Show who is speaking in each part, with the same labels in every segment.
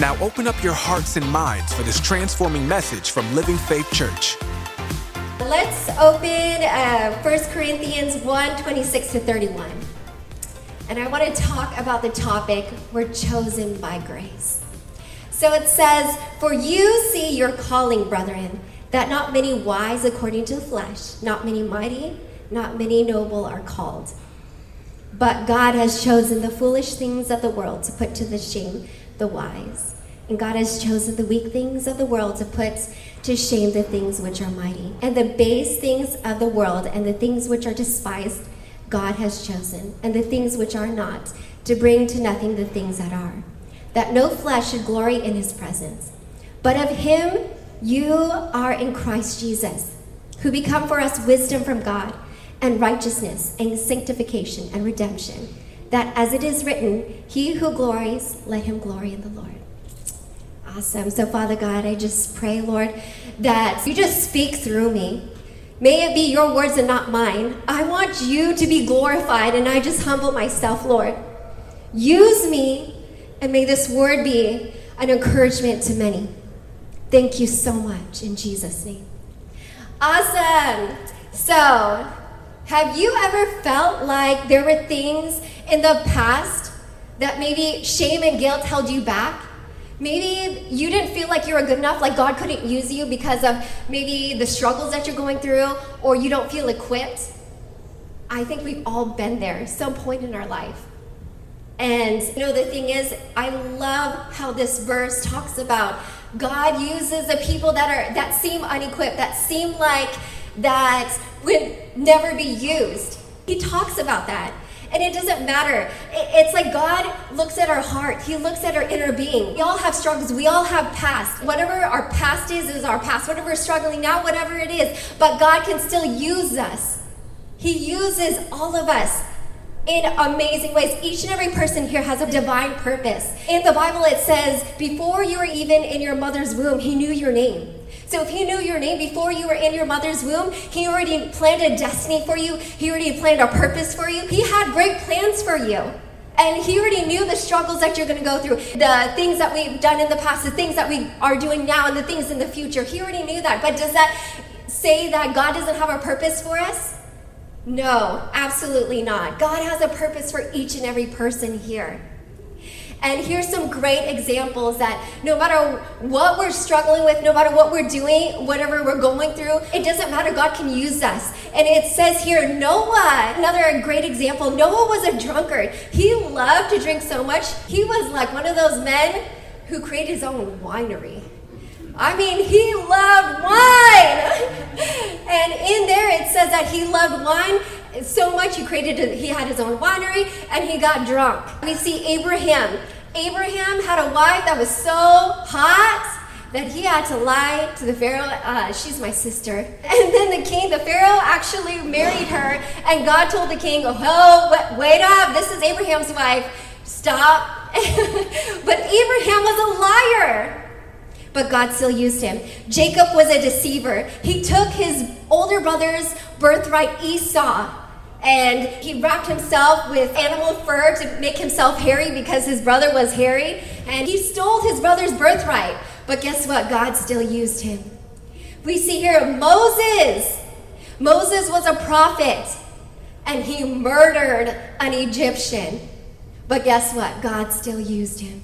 Speaker 1: Now open up your hearts and minds for this transforming message from Living Faith Church.
Speaker 2: Let's open uh, 1 Corinthians 1 26 to 31. And I want to talk about the topic we're chosen by grace. So it says, For you see your calling, brethren, that not many wise according to the flesh, not many mighty, not many noble are called. But God has chosen the foolish things of the world to put to the shame the wise. And God has chosen the weak things of the world to put to shame the things which are mighty. And the base things of the world and the things which are despised, God has chosen. And the things which are not, to bring to nothing the things that are. That no flesh should glory in his presence. But of him you are in Christ Jesus, who become for us wisdom from God, and righteousness, and sanctification, and redemption. That as it is written, he who glories, let him glory in the Lord. Awesome. So, Father God, I just pray, Lord, that you just speak through me. May it be your words and not mine. I want you to be glorified, and I just humble myself, Lord. Use me, and may this word be an encouragement to many. Thank you so much in Jesus' name. Awesome. So, have you ever felt like there were things in the past that maybe shame and guilt held you back? Maybe you didn't feel like you were good enough, like God couldn't use you because of maybe the struggles that you're going through, or you don't feel equipped. I think we've all been there at some point in our life. And you know, the thing is, I love how this verse talks about God uses the people that are that seem unequipped, that seem like that would never be used. He talks about that. And it doesn't matter. It's like God looks at our heart. He looks at our inner being. We all have struggles. We all have past. Whatever our past is, is our past. Whatever we're struggling now, whatever it is. But God can still use us. He uses all of us in amazing ways. Each and every person here has a divine purpose. In the Bible, it says, before you were even in your mother's womb, He knew your name. So if he knew your name before you were in your mother's womb, he already planned a destiny for you. He already planned a purpose for you. He had great plans for you. And he already knew the struggles that you're going to go through, the things that we've done in the past, the things that we are doing now, and the things in the future. He already knew that. But does that say that God doesn't have a purpose for us? No, absolutely not. God has a purpose for each and every person here. And here's some great examples that no matter what we're struggling with, no matter what we're doing, whatever we're going through, it doesn't matter. God can use us. And it says here, Noah, another great example. Noah was a drunkard. He loved to drink so much. He was like one of those men who created his own winery. I mean, he loved wine. and in there it says that he loved wine so much he created he had his own winery and he got drunk. We see abraham. Abraham had a wife that was so hot that he had to lie to the pharaoh uh, she's my sister. And then the king the pharaoh actually married her and god told the king oh wait up this is abraham's wife. Stop. But abraham was a liar. But God still used him. Jacob was a deceiver. He took his older brother's birthright, Esau, and he wrapped himself with animal fur to make himself hairy because his brother was hairy. And he stole his brother's birthright. But guess what? God still used him. We see here Moses. Moses was a prophet and he murdered an Egyptian. But guess what? God still used him.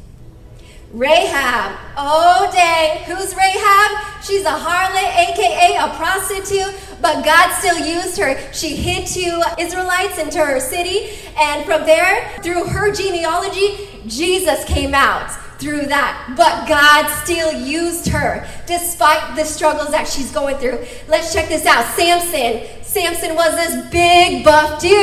Speaker 2: Rahab. Oh, dang. Who's Rahab? She's a harlot, aka a prostitute, but God still used her. She hid two Israelites into her city, and from there, through her genealogy, Jesus came out through that. But God still used her despite the struggles that she's going through. Let's check this out Samson. Samson was this big buff dude,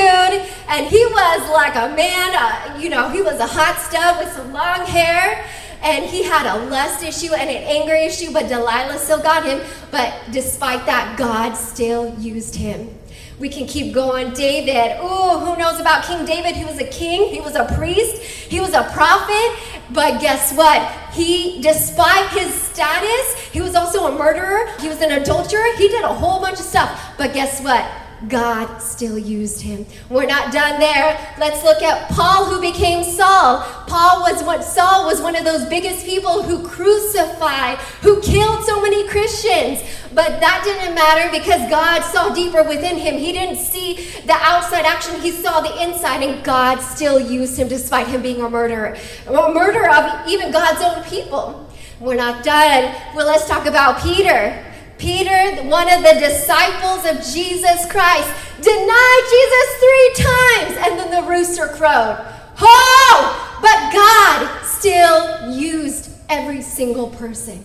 Speaker 2: and he was like a man, uh, you know, he was a hot stud with some long hair and he had a lust issue and an anger issue, but Delilah still got him. But despite that, God still used him. We can keep going. David, oh, who knows about King David? He was a king, he was a priest, he was a prophet. But guess what? He, despite his status, he was also a murderer, he was an adulterer, he did a whole bunch of stuff. But guess what? God still used him. We're not done there. Let's look at Paul who became Saul. Paul was what Saul was one of those biggest people who crucified, who killed so many Christians. But that didn't matter because God saw deeper within him. He didn't see the outside action, he saw the inside, and God still used him despite him being a murderer. A murderer of even God's own people. We're not done. Well, let's talk about Peter. Peter, one of the disciples of Jesus Christ, denied Jesus three times, and then the rooster crowed. Oh, but God still used every single person.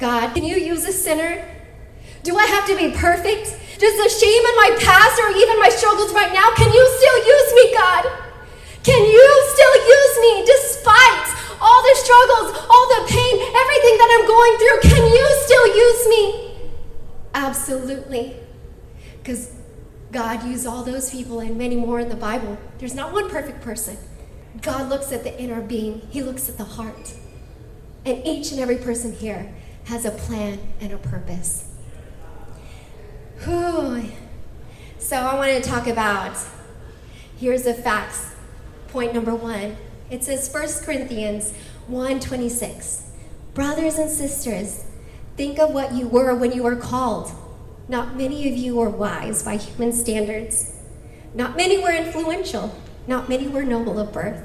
Speaker 2: God, can you use a sinner? Do I have to be perfect? Does the shame in my past or even my struggles right now, can you still use me, God? Can you still use me despite all the struggles, all the pain, everything that I'm going through, can you still use me? Absolutely. Because God used all those people and many more in the Bible. There's not one perfect person. God looks at the inner being, He looks at the heart. And each and every person here has a plan and a purpose. Whew. So I want to talk about here's the facts. Point number one it says 1 Corinthians 1:26. Brothers and sisters, think of what you were when you were called. Not many of you were wise by human standards. Not many were influential. Not many were noble of birth.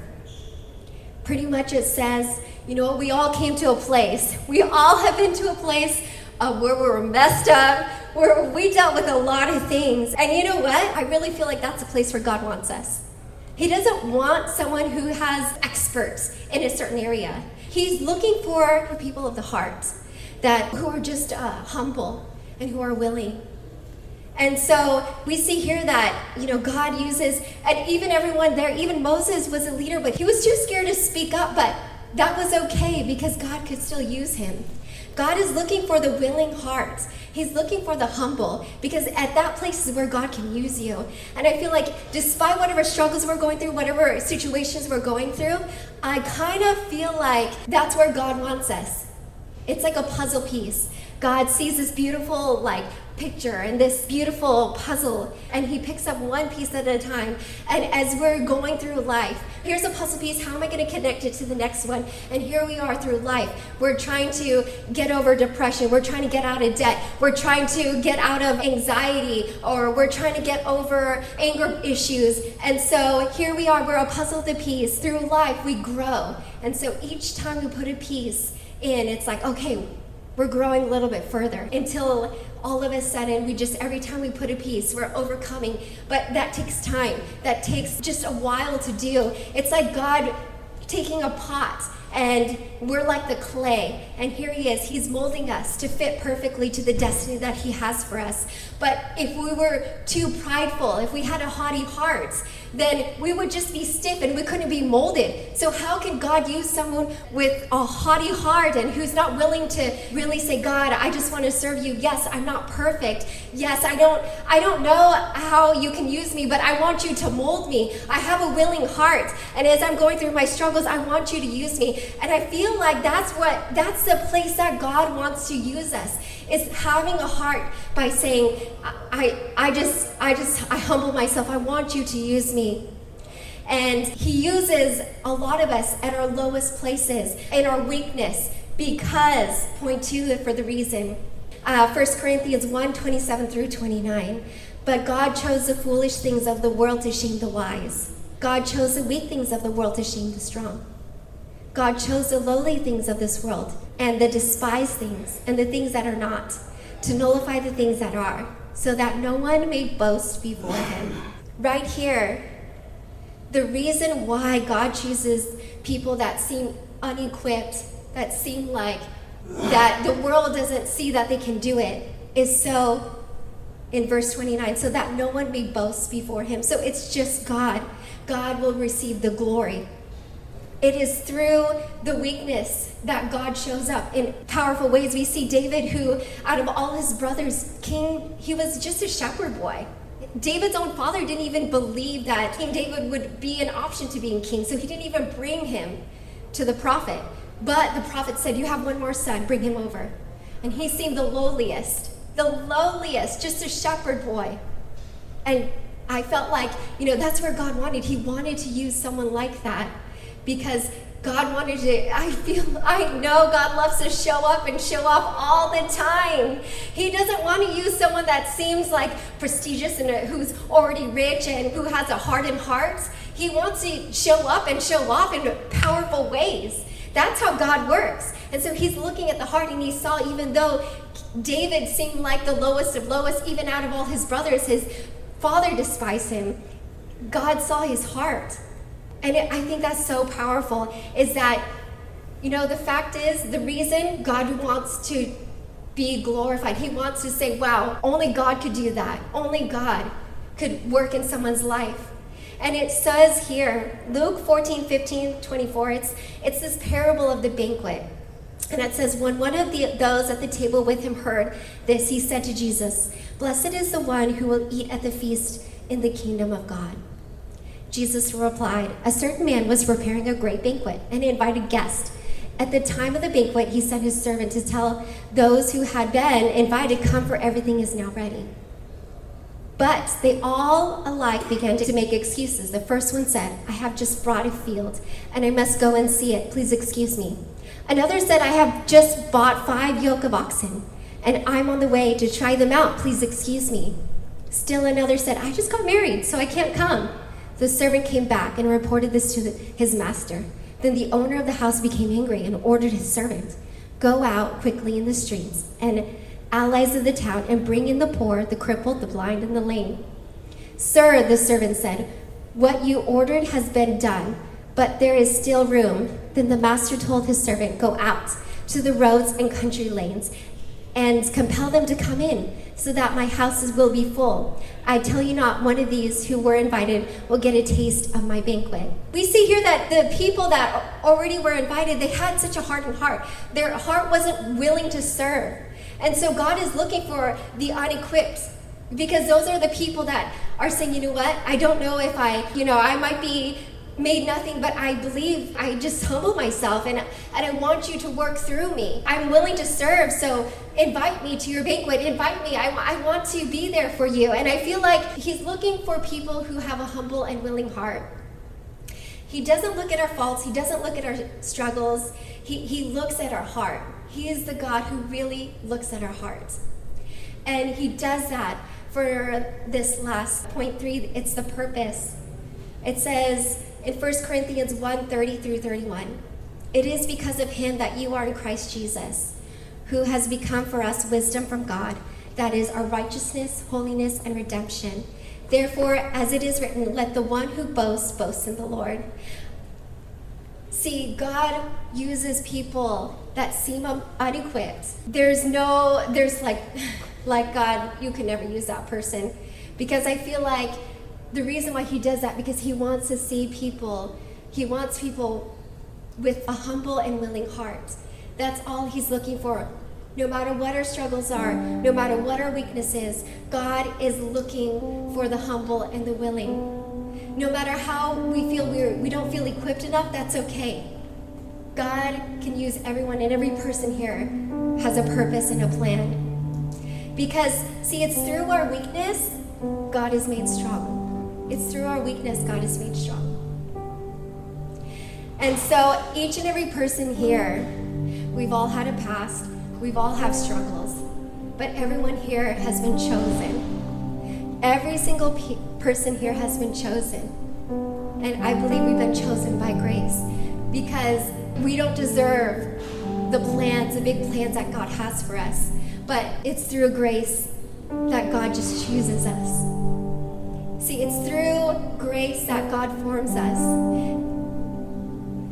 Speaker 2: Pretty much it says, you know, we all came to a place. We all have been to a place uh, where we were messed up, where we dealt with a lot of things. And you know what? I really feel like that's a place where God wants us. He doesn't want someone who has experts in a certain area. He's looking for people of the heart that who are just uh, humble and who are willing. And so we see here that, you know, God uses, and even everyone there, even Moses was a leader, but he was too scared to speak up, but that was okay because God could still use him. God is looking for the willing hearts. He's looking for the humble because at that place is where God can use you. And I feel like despite whatever struggles we're going through, whatever situations we're going through, I kind of feel like that's where God wants us. It's like a puzzle piece. God sees this beautiful, like, picture and this beautiful puzzle, and he picks up one piece at a time. And as we're going through life, here's a puzzle piece. How am I going to connect it to the next one? And here we are through life. We're trying to get over depression. We're trying to get out of debt. We're trying to get out of anxiety, or we're trying to get over anger issues. And so here we are. We're a puzzle the piece. Through life, we grow. And so each time we put a piece in, it's like, okay, we're growing a little bit further until all of a sudden we just every time we put a piece we're overcoming. But that takes time. That takes just a while to do. It's like god taking a pot and we're like the clay. And here he is. He's molding us to fit perfectly to the destiny that he has for us. But if we were too prideful if we had a haughty heart then we would just be stiff and we couldn't be molded. So, how can God use someone with a haughty heart and who's not willing to really say, God, I just want to serve you. Yes, I'm not perfect. Yes, I don't I don't know how you can use me, but I want you to mold me. I have a willing heart. And as I'm going through my struggles, I want you to use me. And I feel like that's what that's the place that God wants to use us is having a heart by saying, I, I just, I just, I humble myself. I want you to use me. And he uses a lot of us at our lowest places, in our weakness, because, point two for the reason, uh, 1 Corinthians 1 27 through 29. But God chose the foolish things of the world to shame the wise. God chose the weak things of the world to shame the strong. God chose the lowly things of this world and the despised things and the things that are not to nullify the things that are, so that no one may boast before him. Right here, the reason why God chooses people that seem unequipped, that seem like that the world doesn't see that they can do it, is so in verse 29 so that no one may boast before him. So it's just God. God will receive the glory It is through the weakness that God shows up in powerful ways. We see David, who, out of all his brothers, king, he was just a shepherd boy. David's own father didn't even believe that King David would be an option to being king, so he didn't even bring him to the prophet. But the prophet said, You have one more son, bring him over. And he seemed the lowliest, the lowliest, just a shepherd boy. And I felt like, you know, that's where God wanted. He wanted to use someone like that because God wanted to, I feel, I know God loves to show up and show off all the time. He doesn't want to use someone that seems like prestigious and who's already rich and who has a hardened heart. He wants to show up and show off in powerful ways. That's how God works. And so he's looking at the heart and he saw, even though David seemed like the lowest of lowest, even out of all his brothers, his father despised him. God saw his heart. And it, I think that's so powerful is that, you know, the fact is, the reason God wants to be glorified, He wants to say, wow, only God could do that. Only God could work in someone's life. And it says here, Luke 14, 15, 24, it's, it's this parable of the banquet. And it says, When one of the, those at the table with him heard this, he said to Jesus, Blessed is the one who will eat at the feast in the kingdom of God. Jesus replied, A certain man was preparing a great banquet and invited guests. At the time of the banquet, he sent his servant to tell those who had been invited, Come, for everything is now ready. But they all alike began to make excuses. The first one said, I have just brought a field and I must go and see it. Please excuse me. Another said, I have just bought five yoke of oxen and I'm on the way to try them out. Please excuse me. Still another said, I just got married, so I can't come. The servant came back and reported this to his master. Then the owner of the house became angry and ordered his servant, Go out quickly in the streets and allies of the town and bring in the poor, the crippled, the blind, and the lame. Sir, the servant said, What you ordered has been done, but there is still room. Then the master told his servant, Go out to the roads and country lanes and compel them to come in, so that my houses will be full. I tell you not, one of these who were invited will get a taste of my banquet. We see here that the people that already were invited, they had such a hardened heart. Their heart wasn't willing to serve. And so God is looking for the unequipped because those are the people that are saying, you know what, I don't know if I, you know, I might be made nothing, but I believe I just humble myself and, and I want you to work through me. I'm willing to serve, so invite me to your banquet. Invite me. I, I want to be there for you. And I feel like He's looking for people who have a humble and willing heart. He doesn't look at our faults, He doesn't look at our struggles, He, he looks at our heart. He is the God who really looks at our hearts. And He does that for this last point three it's the purpose. It says in 1 Corinthians 1 30 through 31, it is because of Him that you are in Christ Jesus, who has become for us wisdom from God, that is, our righteousness, holiness, and redemption. Therefore, as it is written, let the one who boasts boast in the Lord. See, God uses people that seem unequipped. There's no, there's like, like God, you can never use that person. Because I feel like the reason why He does that, because He wants to see people, He wants people with a humble and willing heart. That's all He's looking for. No matter what our struggles are, no matter what our weakness is, God is looking for the humble and the willing. No matter how we feel we're, we don't feel equipped enough, that's okay. God can use everyone, and every person here has a purpose and a plan. Because, see, it's through our weakness God is made strong. It's through our weakness God is made strong. And so, each and every person here, we've all had a past, we've all have struggles, but everyone here has been chosen. Every single pe- person here has been chosen. And I believe we've been chosen by grace because we don't deserve the plans, the big plans that God has for us. But it's through grace that God just chooses us. See, it's through grace that God forms us.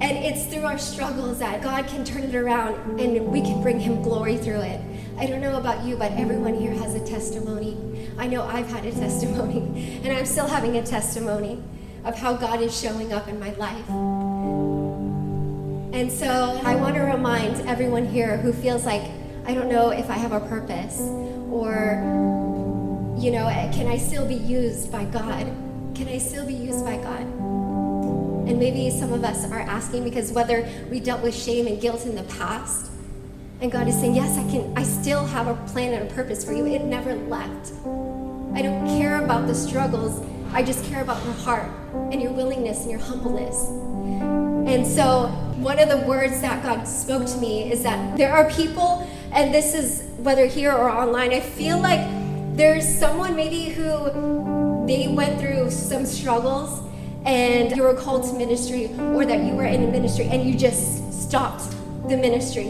Speaker 2: And it's through our struggles that God can turn it around and we can bring Him glory through it. I don't know about you, but everyone here has a testimony. I know I've had a testimony, and I'm still having a testimony of how God is showing up in my life. And so I want to remind everyone here who feels like, I don't know if I have a purpose, or, you know, eh, can I still be used by God? Can I still be used by God? And maybe some of us are asking because whether we dealt with shame and guilt in the past, and God is saying, Yes, I can, I still have a plan and a purpose for you. It never left. I don't care about the struggles. I just care about your heart and your willingness and your humbleness. And so, one of the words that God spoke to me is that there are people, and this is whether here or online, I feel like there's someone maybe who they went through some struggles and you were called to ministry or that you were in a ministry and you just stopped the ministry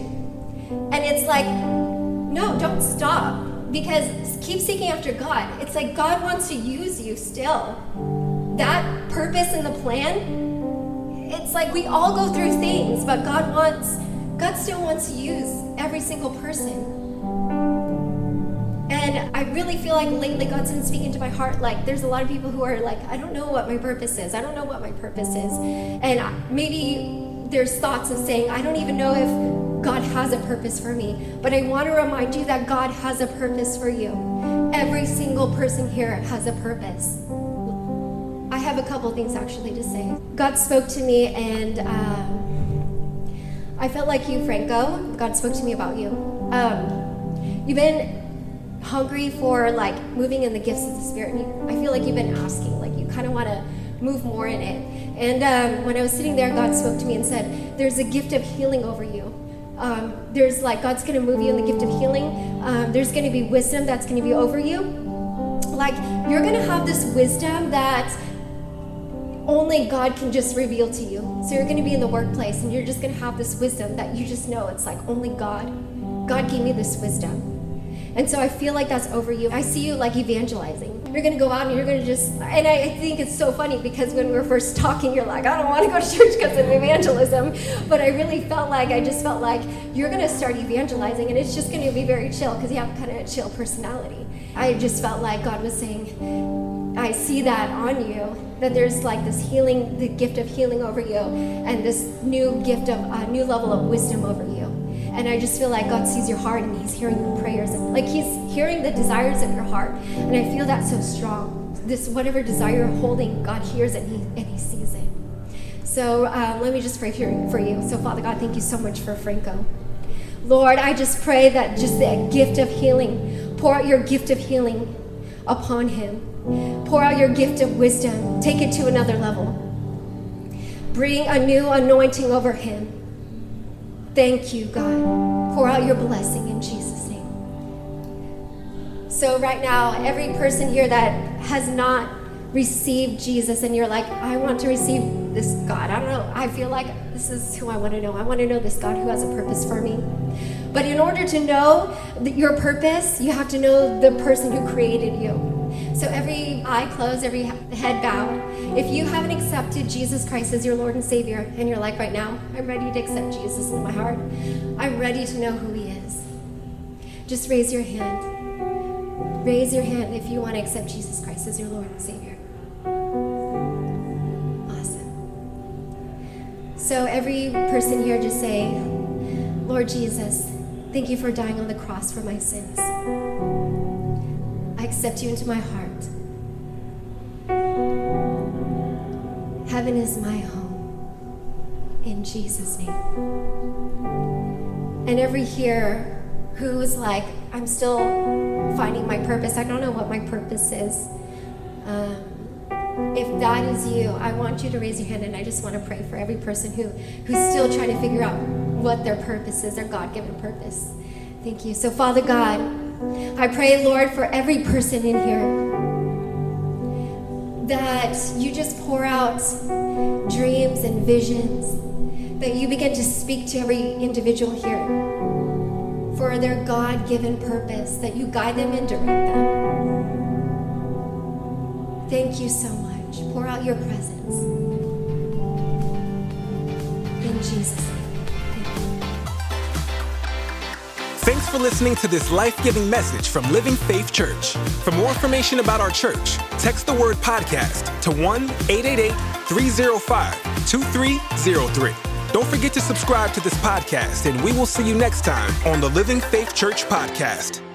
Speaker 2: and it's like, no, don't stop. Because keep seeking after God. It's like God wants to use you still. That purpose and the plan, it's like we all go through things, but God wants, God still wants to use every single person. I really feel like lately God's been speaking to my heart. Like, there's a lot of people who are like, I don't know what my purpose is. I don't know what my purpose is. And maybe there's thoughts of saying, I don't even know if God has a purpose for me. But I want to remind you that God has a purpose for you. Every single person here has a purpose. I have a couple things actually to say. God spoke to me, and um, I felt like you, Franco. God spoke to me about you. Um, you've been hungry for like moving in the gifts of the Spirit. And I feel like you've been asking, like you kind of want to move more in it. And um, when I was sitting there, God spoke to me and said, There's a gift of healing over you. Um, there's like, God's going to move you in the gift of healing. Um, there's going to be wisdom that's going to be over you. Like, you're going to have this wisdom that only God can just reveal to you. So you're going to be in the workplace and you're just going to have this wisdom that you just know it's like only God. God gave me this wisdom. And so I feel like that's over you. I see you like evangelizing. You're gonna go out and you're gonna just, and I think it's so funny because when we were first talking, you're like, I don't wanna go to church because of evangelism. But I really felt like, I just felt like you're gonna start evangelizing and it's just gonna be very chill because you have kind of a chill personality. I just felt like God was saying, I see that on you, that there's like this healing, the gift of healing over you, and this new gift of a uh, new level of wisdom over you. And I just feel like God sees your heart and He's hearing your prayers. Like He's hearing the desires of your heart. And I feel that so strong. This, whatever desire you're holding, God hears it and He, and he sees it. So um, let me just pray for you. So, Father God, thank you so much for Franco. Lord, I just pray that just the gift of healing, pour out your gift of healing upon him. Pour out your gift of wisdom. Take it to another level. Bring a new anointing over him. Thank you, God. Pour out your blessing in Jesus' name. So, right now, every person here that has not received Jesus and you're like, I want to receive this God. I don't know. I feel like this is who I want to know. I want to know this God who has a purpose for me. But in order to know your purpose, you have to know the person who created you. So every eye closed, every head bowed. If you haven't accepted Jesus Christ as your Lord and Savior, and you're like right now, I'm ready to accept Jesus in my heart. I'm ready to know who He is. Just raise your hand. Raise your hand if you want to accept Jesus Christ as your Lord and Savior. Awesome. So every person here just say, Lord Jesus, thank you for dying on the cross for my sins I accept you into my heart. Heaven is my home. In Jesus' name. And every here who is like, I'm still finding my purpose. I don't know what my purpose is. Um, if that is you, I want you to raise your hand and I just want to pray for every person who, who's still trying to figure out what their purpose is, their God given purpose. Thank you. So, Father God, I pray, Lord, for every person in here that you just pour out dreams and visions, that you begin to speak to every individual here for their God given purpose, that you guide them and direct them. Thank you so much. Pour out your presence. In Jesus' name.
Speaker 1: Thanks for listening to this life giving message from Living Faith Church. For more information about our church, text the word podcast to 1 888 305 2303. Don't forget to subscribe to this podcast, and we will see you next time on the Living Faith Church podcast.